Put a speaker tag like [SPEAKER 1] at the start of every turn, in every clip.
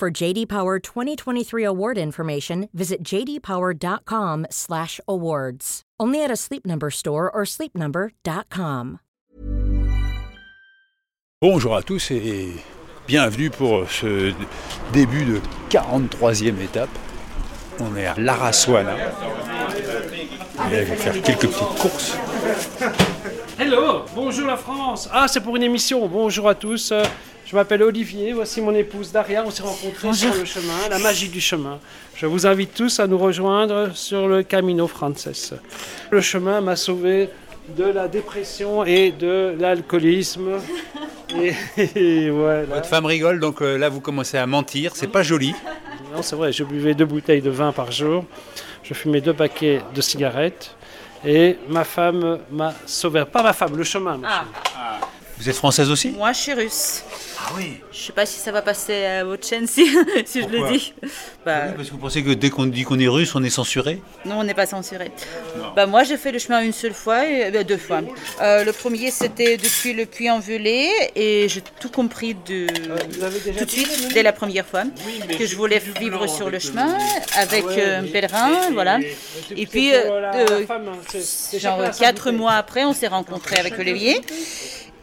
[SPEAKER 1] For JD Power 2023 award information, visit jdpower.com/awards. Only at a Sleep Number store or sleepnumber.com.
[SPEAKER 2] Bonjour à tous et bienvenue pour ce début de 43e étape. On est à Laraswana. Et là, je vais faire quelques petites courses.
[SPEAKER 3] Hello, bonjour la France. Ah, c'est pour une émission. Bonjour à tous. Je m'appelle Olivier. Voici mon épouse Daria. On s'est rencontrés sur le chemin, la magie du chemin. Je vous invite tous à nous rejoindre sur le Camino Frances. Le chemin m'a sauvé de la dépression et de l'alcoolisme. Et, et voilà.
[SPEAKER 2] Votre femme rigole, donc euh, là vous commencez à mentir, c'est pas joli.
[SPEAKER 3] Non, c'est vrai, je buvais deux bouteilles de vin par jour. Je fumais deux paquets de cigarettes. Et ma femme m'a sauvé. Pas ma femme, le chemin.
[SPEAKER 4] Ah.
[SPEAKER 2] Vous êtes française aussi
[SPEAKER 4] Moi, je suis russe.
[SPEAKER 2] Ah oui.
[SPEAKER 4] Je sais pas si ça va passer à votre chaîne si, si je le dis. Bah,
[SPEAKER 2] Parce que vous pensez que dès qu'on dit qu'on est russe, on est censuré
[SPEAKER 4] non, on n'est pas censuré. Bah, moi, j'ai fait le chemin une seule fois, et, bah, deux fois. Euh, le premier, c'était depuis le Puy-en-Velay, et j'ai tout compris de,
[SPEAKER 3] déjà
[SPEAKER 4] tout de suite, dès la première fois, que je voulais vivre sur le chemin avec
[SPEAKER 3] Ouais,
[SPEAKER 4] euh, un
[SPEAKER 3] mais-
[SPEAKER 4] pèlerin, voilà.
[SPEAKER 3] et-
[SPEAKER 4] puis, euh,
[SPEAKER 3] la- la
[SPEAKER 4] euh,
[SPEAKER 3] femme, hein,
[SPEAKER 4] genre quatre mois après, on s'est rencontrés avec Olivier.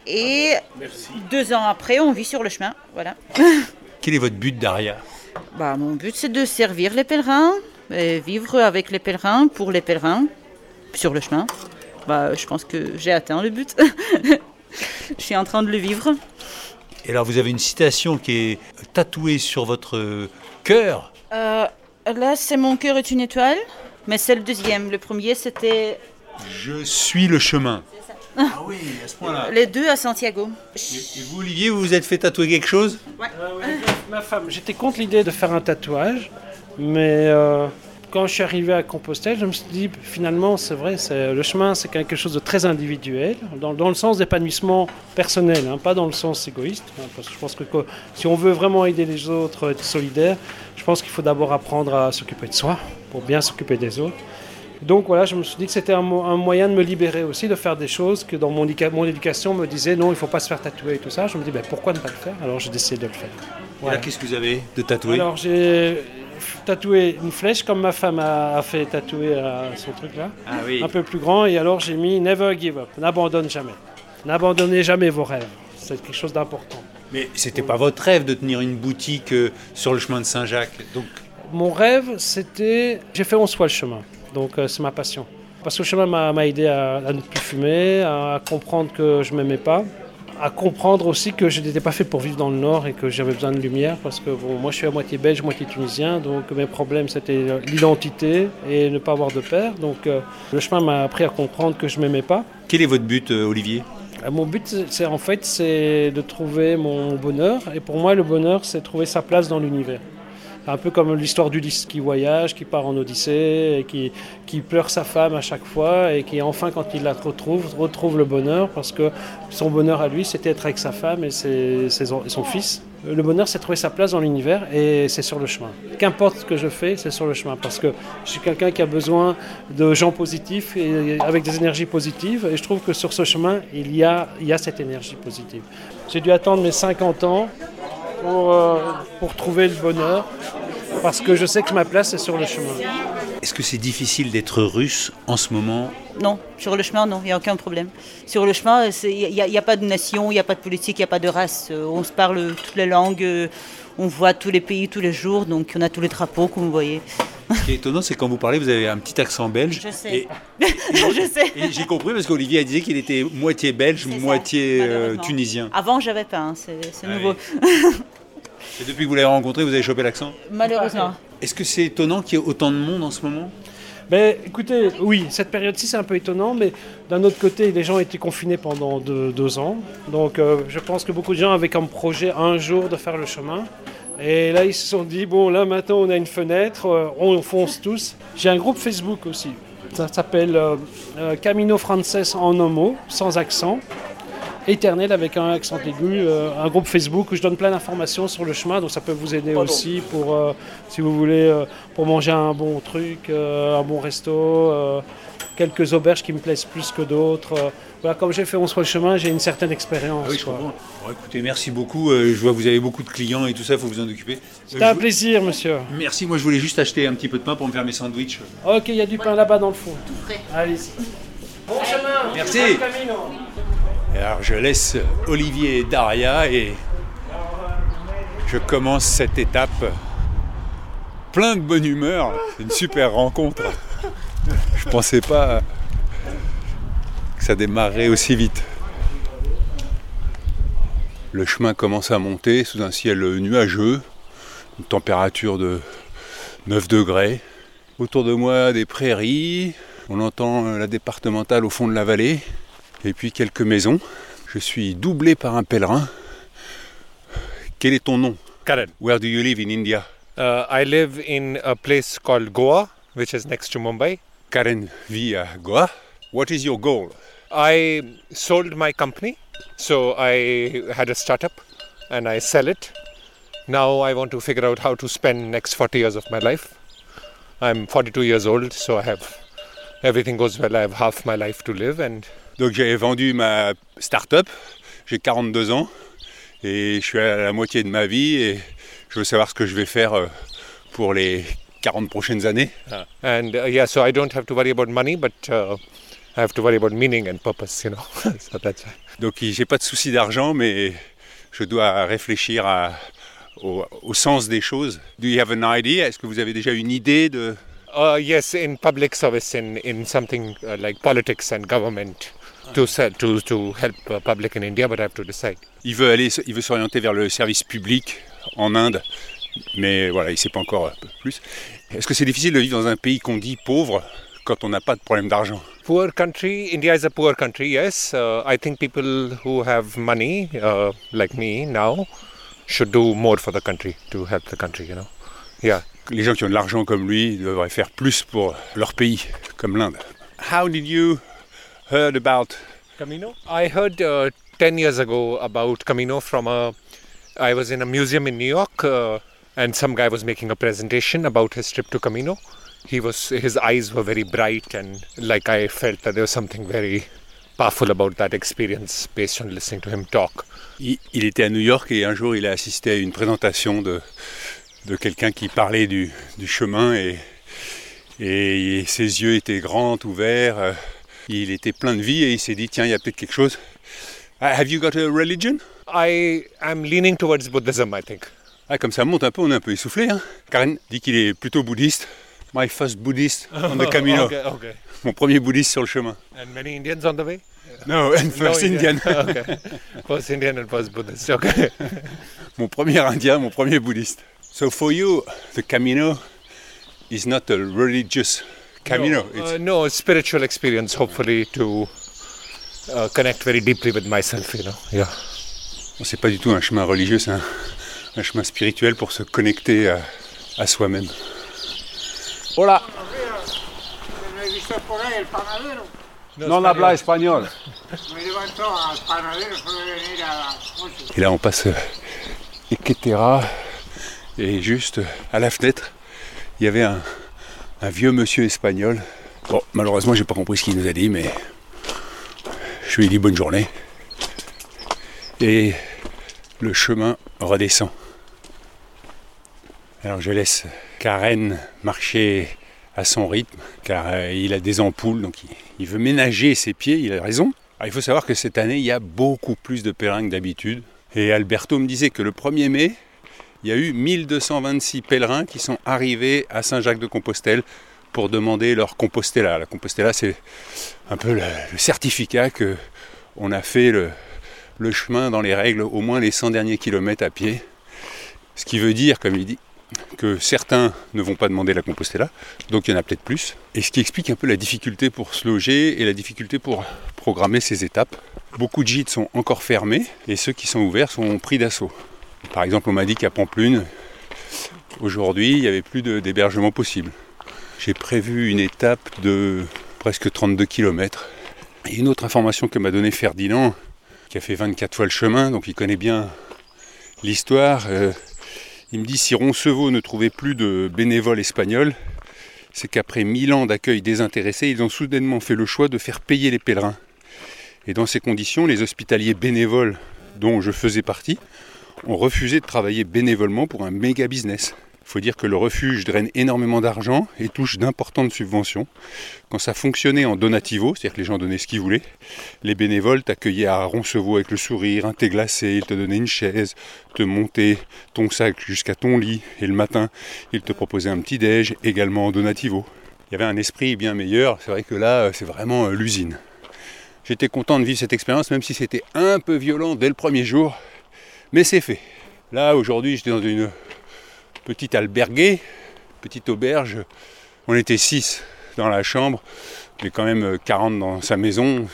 [SPEAKER 4] Et deux ans après, on vit sur le chemin. Voilà.
[SPEAKER 2] Quel est votre but, Daria
[SPEAKER 4] Bah, mon but, c'est de servir les pèlerins, et vivre avec les pèlerins, pour les pèlerins, sur le chemin. Bah, je pense que j'ai atteint le but. je suis en train de le vivre.
[SPEAKER 2] Et alors vous avez une citation qui est tatouée sur votre cœur?
[SPEAKER 4] Euh, là, c'est Mon cœur est une étoile, mais c'est le deuxième. Le premier, c'était
[SPEAKER 2] Je suis le chemin. Ah oui, à ce point-là.
[SPEAKER 4] les deux à Santiago.
[SPEAKER 2] Et vous, Olivier, vous vous êtes fait tatouer quelque chose?
[SPEAKER 3] Ah ouais, ma femme, j'étais contre l'idée de faire un tatouage, mais euh, quand je suis arrivé à Compostelle, je me suis dit finalement c'est vrai, c'est, le chemin c'est quelque chose de très individuel, dans, dans le sens d'épanouissement personnel, hein, pas dans le sens égoïste, hein, parce que je pense que quoi, si on veut vraiment aider les autres, être solidaire, je pense qu'il faut d'abord apprendre à s'occuper de soi pour bien s'occuper des autres. Donc voilà, je me suis dit que c'était un, mo- un moyen de me libérer aussi, de faire des choses que dans mon, mon éducation me disait non, il ne faut pas se faire tatouer et tout ça. Je me dis ben, pourquoi ne pas le faire? Alors j'ai décidé de le faire.
[SPEAKER 2] Et
[SPEAKER 3] Voilà.
[SPEAKER 2] là, qu'est-ce que vous avez de tatoué?
[SPEAKER 3] Alors j'ai tatoué une flèche comme ma femme a, a fait tatouer son truc là,
[SPEAKER 2] Ah oui.
[SPEAKER 3] un peu plus grand. Et alors j'ai mis Never give up, n'abandonne jamais. N'abandonnez jamais vos rêves. C'est quelque chose d'important.
[SPEAKER 2] Mais c'était pas votre rêve de tenir une boutique euh, sur le chemin de Saint-Jacques? Donc,
[SPEAKER 3] Mon rêve, c'était. J'ai fait 11 fois le chemin, donc euh, c'est ma passion. Parce que le chemin m'a aidé à, à ne plus fumer, à comprendre que je m'aimais pas, à comprendre aussi que je n'étais pas fait pour vivre dans le Nord et que j'avais besoin de lumière. Parce que bon, moi, je suis à moitié belge, moitié tunisien, donc mes problèmes c'était l'identité et ne pas avoir de père. Donc euh, le chemin m'a appris à comprendre que je m'aimais pas.
[SPEAKER 2] quel est votre but, euh, Olivier?
[SPEAKER 3] Euh, Mon but, c'est en fait, c'est de trouver mon bonheur. Et pour moi, le bonheur, c'est trouver sa place dans l'univers. Un peu comme l'histoire d'Ulysse qui voyage, qui part en Odyssée, qui, qui pleure sa femme à chaque fois, et qui enfin, quand il la retrouve, retrouve le bonheur, parce que son bonheur à lui, c'était être avec sa femme et, ses- ses son fils. Le bonheur, c'est trouver sa place dans l'univers, et c'est sur le chemin. Qu'importe ce que je fais, c'est sur le chemin, parce que je suis quelqu'un qui a besoin de gens positifs, et avec des énergies positives, et je trouve que sur ce chemin, il y a, il y a cette énergie positive. J'ai dû attendre mes 50 ans pour, euh, pour trouver le bonheur, parce que je sais que ma place est sur le chemin.
[SPEAKER 2] Est-ce que c'est difficile d'être russe en ce moment?
[SPEAKER 4] Non, sur le chemin, non, il n'y a aucun problème. Sur le chemin, il n'y a, a pas de nation, il n'y a pas de politique, il n'y a pas de race. Euh, On se parle toutes les langues, euh, on voit tous les pays tous les jours, donc on a tous les drapeaux, comme vous voyez.
[SPEAKER 2] Ce qui est étonnant, c'est quand vous parlez, vous avez un petit accent belge.
[SPEAKER 4] Je sais.
[SPEAKER 2] Et,
[SPEAKER 4] Je sais.
[SPEAKER 2] et j'ai compris parce qu'Olivier a dit qu'il était moitié belge,
[SPEAKER 4] C'est ça,
[SPEAKER 2] moitié euh, tunisien.
[SPEAKER 4] Avant, j'avais pas, hein, c'est c'est
[SPEAKER 2] Ah
[SPEAKER 4] nouveau.
[SPEAKER 2] Et depuis que vous l'avez rencontré, vous avez chopé l'accent?
[SPEAKER 4] Malheureusement.
[SPEAKER 2] Est-ce que c'est étonnant qu'il y ait autant de monde en ce moment?
[SPEAKER 3] Ben, écoutez, oui, cette période-ci, c'est un peu étonnant, mais d'un autre côté, les gens étaient confinés pendant deux, deux ans. Donc, euh, je pense que beaucoup de gens avaient comme projet un jour de faire le chemin. Et là, ils se sont dit, bon, là, maintenant, on a une fenêtre, euh, on fonce tous. J'ai un groupe Facebook aussi. Ça s'appelle euh, euh, Camino Frances en un mot, sans accent. Éternel avec un accent aigu, euh, un groupe Facebook où je donne plein d'informations sur le chemin, donc ça peut vous aider aussi pour, euh, si vous voulez, pour manger un bon truc, un bon resto, quelques auberges qui me plaisent plus que d'autres. Voilà, comme j'ai fait 11 fois le chemin, j'ai une certaine expérience.
[SPEAKER 2] Ah oui, je
[SPEAKER 3] quoi.
[SPEAKER 2] comprends. Bon, écoutez, merci beaucoup. Euh, je vois que vous avez beaucoup de clients et tout ça, il faut vous en occuper.
[SPEAKER 3] C'était
[SPEAKER 2] Euh,
[SPEAKER 3] un
[SPEAKER 2] je-
[SPEAKER 3] plaisir, monsieur.
[SPEAKER 2] Merci, moi je voulais juste acheter un petit peu de pain pour me faire mes sandwichs.
[SPEAKER 3] Ok, il y a du pain là-bas dans le fond. Allez-y. Bon chemin.
[SPEAKER 2] Merci.
[SPEAKER 3] bon camino.
[SPEAKER 2] Et alors je laisse Olivier et Daria et je commence cette étape plein de bonne humeur. C'est une super rencontre. Je pensais pas ça démarrerait aussi vite. Le chemin commence à monter sous un ciel nuageux, une température de 9 degrés. Autour de moi des prairies, on entend la départementale au fond de la vallée et puis quelques maisons. Je suis doublé par un pèlerin. Quel est ton nom?
[SPEAKER 5] Karan.
[SPEAKER 2] Where do you live in India?
[SPEAKER 5] Uh, I live in a place called Goa, which is next to Mumbai.
[SPEAKER 2] Karen vit à Goa. What is your goal?
[SPEAKER 5] I sold my company, so I had a startup and I sell it. Now I want to figure out how to spend next 40 years of my life. I'm 42 years old, so I have everything goes well. I have half my life to live, and
[SPEAKER 2] Donc j'avais vendu ma start-up, j'ai 42 ans et je suis à la moitié de ma vie et je veux savoir ce que je vais faire euh, pour les 40 prochaines années.
[SPEAKER 5] and uh, yeah, so I don't have to worry about money, but uh, I have to worry about meaning and purpose, you know. so that's why.
[SPEAKER 2] Donc j'ai pas de souci d'argent mais je dois réfléchir à- au, au sens des choses. Do you have an idea? Est-ce que vous avez déjà une idée de?
[SPEAKER 5] Uh, yes, in public service, in, in something uh, like politics and government, to sell, to to help public in India, but I have to decide.
[SPEAKER 2] Il veut aller, il veut s'orienter vers le service public en Inde, mais voilà, il sait pas encore plus. Est-ce que c'est difficile de vivre dans un pays qu'on dit pauvre? Quand on n'a pas de problème d'argent
[SPEAKER 5] Poor country, India is a poor country. Yes, uh, I think people who have money, uh, like me now, should do more for the country to help the country. You know. Yeah.
[SPEAKER 2] Les gens qui ont de l'argent comme lui devraient faire plus pour leur pays, comme l'Inde. How did you heard about
[SPEAKER 5] Camino? I heard uh, 10 years ago about Camino from a. I was in a museum in New York, uh, and some guy was making a presentation about his trip to Camino. He was his eyes were very bright, and like I felt that there was something very powerful about that experience based on listening to him talk.
[SPEAKER 2] il, était à New York et un jour il a assisté à une présentation de, de quelqu'un qui parlait du, du chemin et, et ses yeux étaient grands, ouverts. euh, Il était plein de vie et il s'est dit tiens, il y a peut-être quelque chose. Ah, have you got a religion?
[SPEAKER 5] I am leaning towards Buddhism. I think.
[SPEAKER 2] Ah, comme ça monte un peu, on est un peu essoufflé. Hein Karen dit qu'il est plutôt bouddhiste. My first Buddhist on the Camino.
[SPEAKER 5] okay, okay.
[SPEAKER 2] Mon premier bouddhiste sur le chemin.
[SPEAKER 5] And many Indians on the way?
[SPEAKER 2] No, and first
[SPEAKER 5] No
[SPEAKER 2] Indian.
[SPEAKER 5] okay. First Indian and first Buddhist. Okay.
[SPEAKER 2] mon premier indien, mon premier bouddhiste. So for you, the Camino is not a religious Camino.
[SPEAKER 5] No,
[SPEAKER 2] It's,
[SPEAKER 5] uh, no, a spiritual experience, hopefully, to uh, connect very deeply with myself, you know. Yeah.
[SPEAKER 2] c'est pas du tout un chemin religieux, c'est un, un chemin spirituel pour se connecter à, à soi-même. Hola,
[SPEAKER 6] No he visto por ahí el panadero.
[SPEAKER 2] non habla espagnol.
[SPEAKER 6] Me levantó al panadero, suele venir a las 8.
[SPEAKER 2] Et là, on passe euh, Equetera et juste euh, à la fenêtre, il y avait un, un vieux monsieur espagnol. Bon, malheureusement, j'ai pas compris ce qu'il nous a dit, mais je lui ai dit bonne journée. Et le chemin redescend. Alors je laisse Karen marcher à son rythme, car euh, il a des ampoules, donc il, veut ménager ses pieds, il a raison. Alors, il faut savoir que cette année, il y a beaucoup plus de pèlerins que d'habitude. Et Alberto me disait que le 1er mai, il y a eu 1226 pèlerins qui sont arrivés à Saint-Jacques-de-Compostelle pour demander leur Compostella. La Compostella, c'est un peu le, certificat que on a fait le chemin dans les règles, au moins les 100 derniers kilomètres à pied. Ce qui veut dire, comme il dit, que certains ne vont pas demander la Compostella, donc il y en a peut-être plus. Et ce qui explique un peu la difficulté pour se loger et la difficulté pour programmer ces étapes. Beaucoup de gîtes sont encore fermés et ceux qui sont ouverts sont pris d'assaut. Par exemple, on m'a dit qu'à Pamplune, Aujourd'hui, il n'y avait plus d'hébergement possible. J'ai prévu une étape de presque 32 km. Et une autre information que m'a donné Ferdinand, qui a fait 24 fois le chemin, donc il connaît bien l'histoire. euh, il me dit si Roncevaux ne trouvait plus de bénévoles espagnols, c'est qu'après mille ans d'accueil désintéressé, ils ont soudainement fait le choix de faire payer les pèlerins. Et dans ces conditions, les hospitaliers bénévoles dont je faisais partie ont refusé de travailler bénévolement pour un méga business. Il faut dire que le refuge draine énormément d'argent et touche d'importantes subventions. Quand ça fonctionnait en donativo, c'est-à-dire que les gens donnaient ce qu'ils voulaient, les bénévoles t'accueillaient à Roncevaux avec le sourire, un thé glacé, ils te donnaient une chaise, te montaient ton sac jusqu'à ton lit, et le matin, ils te proposaient un petit déj, également en donativo. Il y avait un esprit bien meilleur, c'est vrai que là, euh, c'est vraiment euh, l'usine. J'étais content de vivre cette expérience, même si c'était un peu violent dès le premier jour, mais c'est fait. Là, aujourd'hui, j'étais dans une petite alberguée, petite auberge. On était 6 dans la chambre, mais quand même 40 dans sa maison.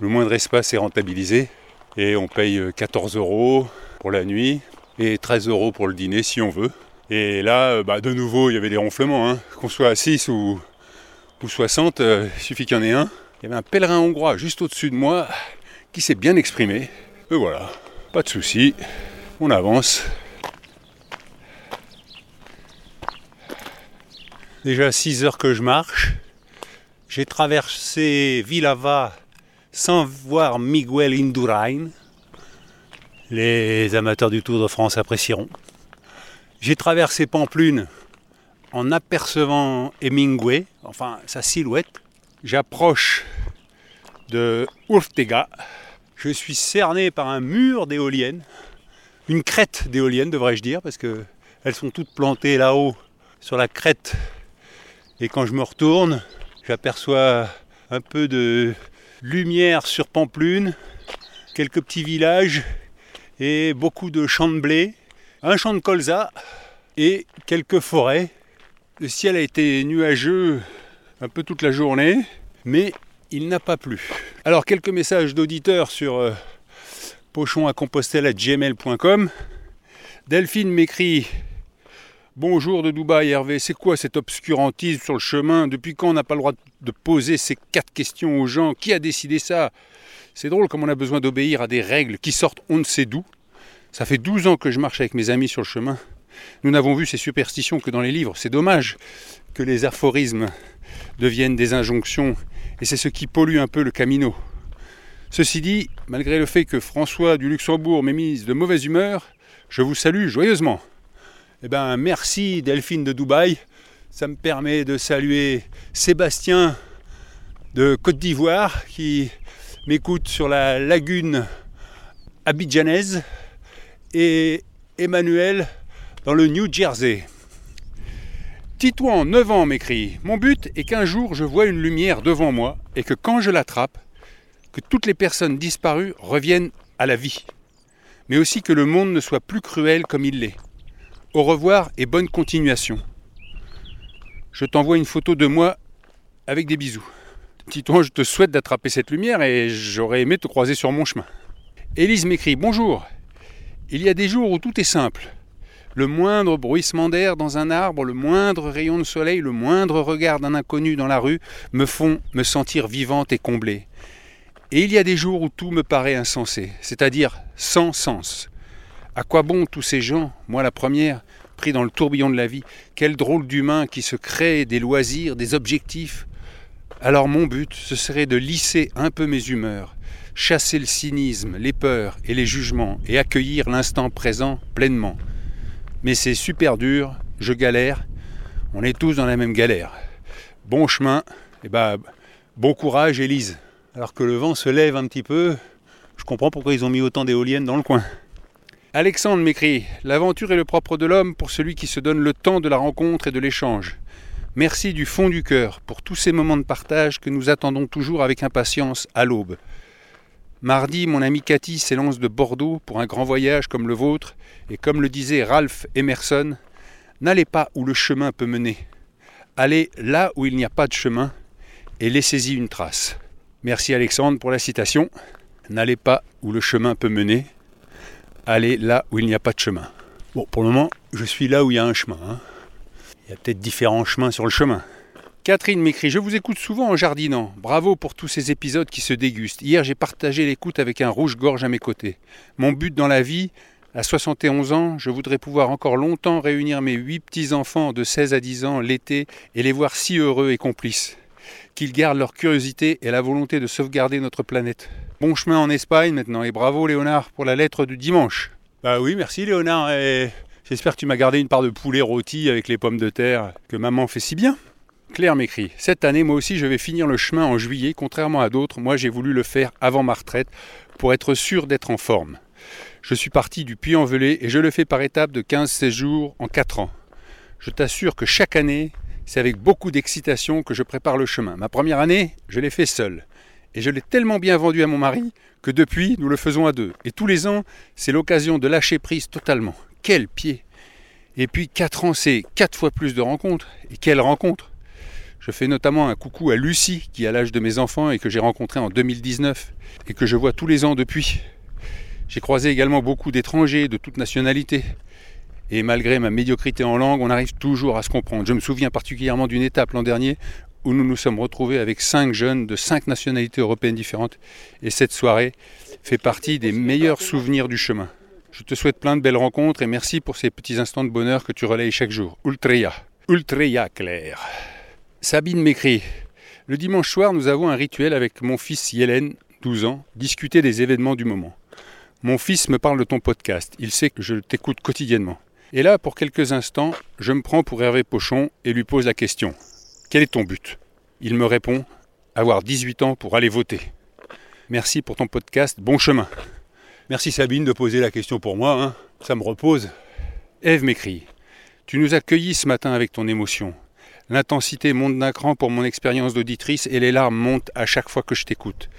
[SPEAKER 2] Le moindre espace est rentabilisé. Et on paye 14 euros pour la nuit et 13 euros pour le dîner si on veut. Et là, bah, de nouveau, il y avait des ronflements. hein. Qu'on soit à 6 ou, ou 60, euh, il suffit qu'il y en ait un. Il y avait un pèlerin hongrois juste au-dessus de moi qui s'est bien exprimé. Et voilà, pas de souci, on avance. Déjà 6 heures que je marche. J'ai traversé Villava sans voir Miguel Indurain. Les amateurs du Tour de France apprécieront. J'ai traversé Pamplune en apercevant Hemingway, enfin sa silhouette. J'approche de Urtega. Je suis cerné par un mur d'éoliennes, une crête d'éoliennes devrais-je dire, parce que elles sont toutes plantées là-haut sur la crête. Et quand je me retourne, j'aperçois un peu de lumière sur Pamplune, quelques petits villages et beaucoup de champs de blé, un champ de colza et quelques forêts. Le ciel a été nuageux un peu toute la journée, mais il n'a pas plu. Alors quelques messages d'auditeurs sur euh, pochon-à-compostelle@gmail.com. Delphine m'écrit Bonjour de Dubaï Hervé, c'est quoi cet obscurantisme sur le chemin? Depuis quand on n'a pas le droit de poser ces quatre questions aux gens? Qui a décidé ça? C'est drôle comme on a besoin d'obéir à des règles qui sortent on ne sait d'où. Ça fait 12 ans que je marche avec mes amis sur le chemin. Nous n'avons vu ces superstitions que dans les livres. C'est dommage que les aphorismes deviennent des injonctions et c'est ce qui pollue un peu le camino. Ceci dit, malgré le fait que François du Luxembourg m'ait mise de mauvaise humeur, je vous salue joyeusement. Eh ben, merci Delphine de Dubaï. Ça me permet de saluer Sébastien de Côte d'Ivoire qui m'écoute sur la lagune abidjanaise et Emmanuel dans le New Jersey. Titouan, 9 ans, m'écrit Mon but est qu'un jour je vois une lumière devant moi et que quand je l'attrape, que toutes les personnes disparues reviennent à la vie, mais aussi que le monde ne soit plus cruel comme il l'est. Au revoir et bonne continuation. Je t'envoie une photo de moi avec des bisous. Titouan, je te souhaite d'attraper cette lumière et j'aurais aimé te croiser sur mon chemin. Élise m'écrit Bonjour. Il y a des jours où tout est simple. Le moindre bruissement d'air dans un arbre, le moindre rayon de soleil, le moindre regard d'un inconnu dans la rue me font me sentir vivante et comblée. Et il y a des jours où tout me paraît insensé, c'est-à-dire sans sens. À quoi bon tous ces gens, moi la première, pris dans le tourbillon de la vie Quel drôle d'humain qui se crée des loisirs, des objectifs Alors mon but, ce serait de lisser un peu mes humeurs, chasser le cynisme, les peurs et les jugements, et accueillir l'instant présent pleinement. Mais c'est super dur, je galère, on est tous dans la même galère. Bon chemin, et bah bon courage Élise. Alors que le vent se lève un petit peu, je comprends pourquoi ils ont mis autant d'éoliennes dans le coin. Alexandre m'écrit L'aventure est le propre de l'homme pour celui qui se donne le temps de la rencontre et de l'échange. Merci du fond du cœur pour tous ces moments de partage que nous attendons toujours avec impatience à l'aube. Mardi, mon ami Cathy s'élance de Bordeaux pour un grand voyage comme le vôtre, et comme le disait Ralph Emerson, n'allez pas où le chemin peut mener. Allez là où il n'y a pas de chemin, et laissez-y une trace. Merci Alexandre pour la citation. N'allez pas où le chemin peut mener, allez là où il n'y a pas de chemin. Bon, pour le moment, je suis là où il y a un chemin. hein. Il y a peut-être différents chemins sur le chemin. Catherine m'écrit Je vous écoute souvent en jardinant. Bravo pour tous ces épisodes qui se dégustent. Hier, j'ai partagé l'écoute avec un rouge-gorge à mes côtés. Mon but dans la vie, à 71 ans, je voudrais pouvoir encore longtemps réunir mes huit petits-enfants de 16 à 10 ans l'été et les voir si heureux et complices. Qu'ils gardent leur curiosité et la volonté de sauvegarder notre planète. Bon chemin en Espagne maintenant et bravo Léonard pour la lettre du dimanche. Bah oui, merci Léonard et j'espère que tu m'as gardé une part de poulet rôti avec les pommes de terre que maman fait si bien. Claire m'écrit Cette année, moi aussi, je vais finir le chemin en juillet. Contrairement à d'autres, moi, j'ai voulu le faire avant ma retraite pour être sûr d'être en forme. Je suis parti du Puy-en-Velay et je le fais par étapes de 15-16 jours en 4 ans. Je t'assure que chaque année, c'est avec beaucoup d'excitation que je prépare le chemin. Ma première année, je l'ai fait seul. Et je l'ai tellement bien vendu à mon mari que depuis, nous le faisons à deux. Et tous les ans, c'est l'occasion de lâcher prise totalement. Quel pied Et puis 4 ans, c'est 4 fois plus de rencontres. Et quelles rencontres je fais notamment un coucou à Lucie, qui a l'âge de mes enfants et que j'ai rencontré en 2019 et que je vois tous les ans depuis. J'ai croisé également beaucoup d'étrangers de toutes nationalités. Et malgré ma médiocrité en langue, on arrive toujours à se comprendre. Je me souviens particulièrement d'une étape l'an dernier où nous nous sommes retrouvés avec cinq jeunes de cinq nationalités européennes différentes. Et cette soirée fait partie des meilleurs souvenirs du chemin. Je te souhaite plein de belles rencontres et merci pour ces petits instants de bonheur que tu relayes chaque jour. Ultreya. Ultreya, Claire. Sabine m'écrit Le dimanche soir, nous avons un rituel avec mon fils Yélène, 12 ans, discuter des événements du moment. Mon fils me parle de ton podcast. Il sait que je t'écoute quotidiennement. Et là, pour quelques instants, je me prends pour Hervé Pochon et lui pose la question Quel est ton but? Il me répond Avoir 18 ans pour aller voter. Merci pour ton podcast. Bon chemin. Merci Sabine de poser la question pour moi. hein. Ça me repose. Ève m'écrit Tu nous as cueillis ce matin avec ton émotion. L'intensité monte d'un cran pour mon expérience d'auditrice et les larmes montent à chaque fois que je t'écoute.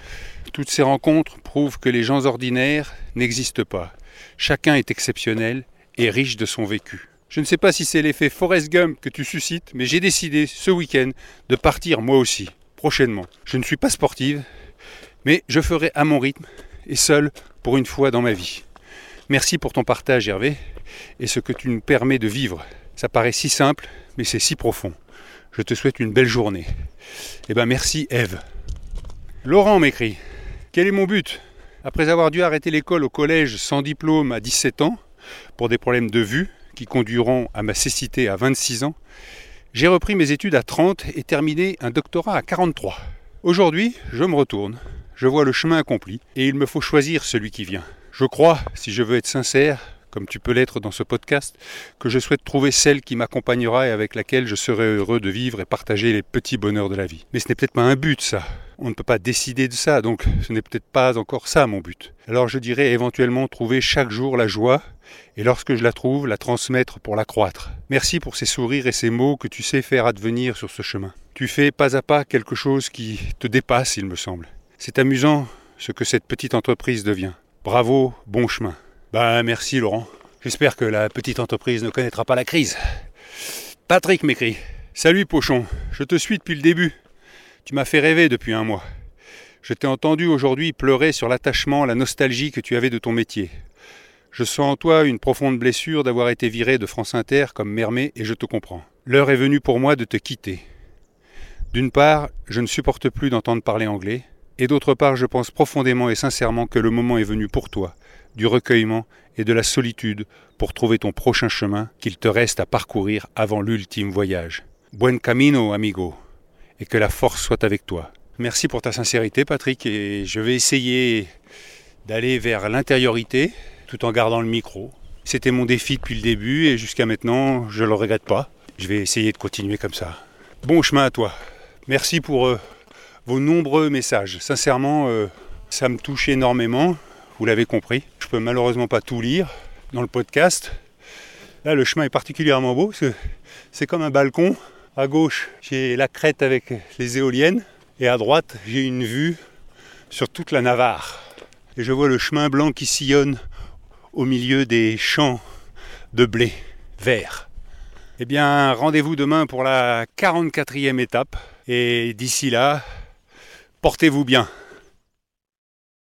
[SPEAKER 2] Toutes ces rencontres prouvent que les gens ordinaires n'existent pas. Chacun est exceptionnel et riche de son vécu. Je ne sais pas si c'est l'effet Forrest Gump que tu suscites, mais j'ai décidé ce week-end de partir moi aussi, prochainement. Je ne suis pas sportive, mais je ferai à mon rythme et seul pour une fois dans ma vie. Merci pour ton partage Hervé et ce que tu nous permets de vivre. Ça paraît si simple, mais c'est si profond. Je te souhaite une belle journée. Eh ben merci Eve. Laurent m'écrit Quel est mon but? Après avoir dû arrêter l'école au collège sans diplôme à 17 ans, pour des problèmes de vue qui conduiront à ma cécité à 26 ans, j'ai repris mes études à 30 et terminé un doctorat à 43. Aujourd'hui, je me retourne, je vois le chemin accompli et il me faut choisir celui qui vient. Je crois, si je veux être sincère, comme tu peux l'être dans ce podcast, que je souhaite trouver celle qui m'accompagnera et avec laquelle je serai heureux de vivre et partager les petits bonheurs de la vie. Mais ce n'est peut-être pas un but, ça. On ne peut pas décider de ça, donc ce n'est peut-être pas encore ça mon but. Alors je dirais éventuellement trouver chaque jour la joie, et lorsque je la trouve, la transmettre pour l'accroître. Merci pour ces sourires et ces mots que tu sais faire advenir sur ce chemin. Tu fais pas à pas quelque chose qui te dépasse, il me semble. C'est amusant ce que cette petite entreprise devient. Bravo, bon chemin. Ben merci Laurent. J'espère que la petite entreprise ne connaîtra pas la crise. Patrick m'écrit. Salut Pochon, je te suis depuis le début. Tu m'as fait rêver depuis un mois. Je t'ai entendu aujourd'hui pleurer sur l'attachement, la nostalgie que tu avais de ton métier. Je sens en toi une profonde blessure d'avoir été viré de France Inter comme Mermet et je te comprends. L'heure est venue pour moi de te quitter. D'une part, je ne supporte plus d'entendre parler anglais, et d'autre part, je pense profondément et sincèrement que le moment est venu pour toi, du recueillement et de la solitude pour trouver ton prochain chemin qu'il te reste à parcourir avant l'ultime voyage. Buen camino, amigo, et que la force soit avec toi. Merci pour ta sincérité, Patrick, et je vais essayer d'aller vers l'intériorité tout en gardant le micro. C'était mon défi depuis le début et jusqu'à maintenant, je ne le regrette pas. Je vais essayer de continuer comme ça. Bon chemin à toi. Merci pour euh, vos nombreux messages. Sincèrement, euh, ça me touche énormément. Vous l'avez compris. Je peux malheureusement pas tout lire dans le podcast. Là, le chemin est particulièrement beau parce que c'est comme un balcon. À gauche, j'ai la crête avec les éoliennes et à droite, j'ai une vue sur toute la Navarre. Et je vois le chemin blanc qui sillonne au milieu des champs de blé vert. Eh bien, rendez-vous demain pour la 44e étape. Et d'ici là, portez-vous bien.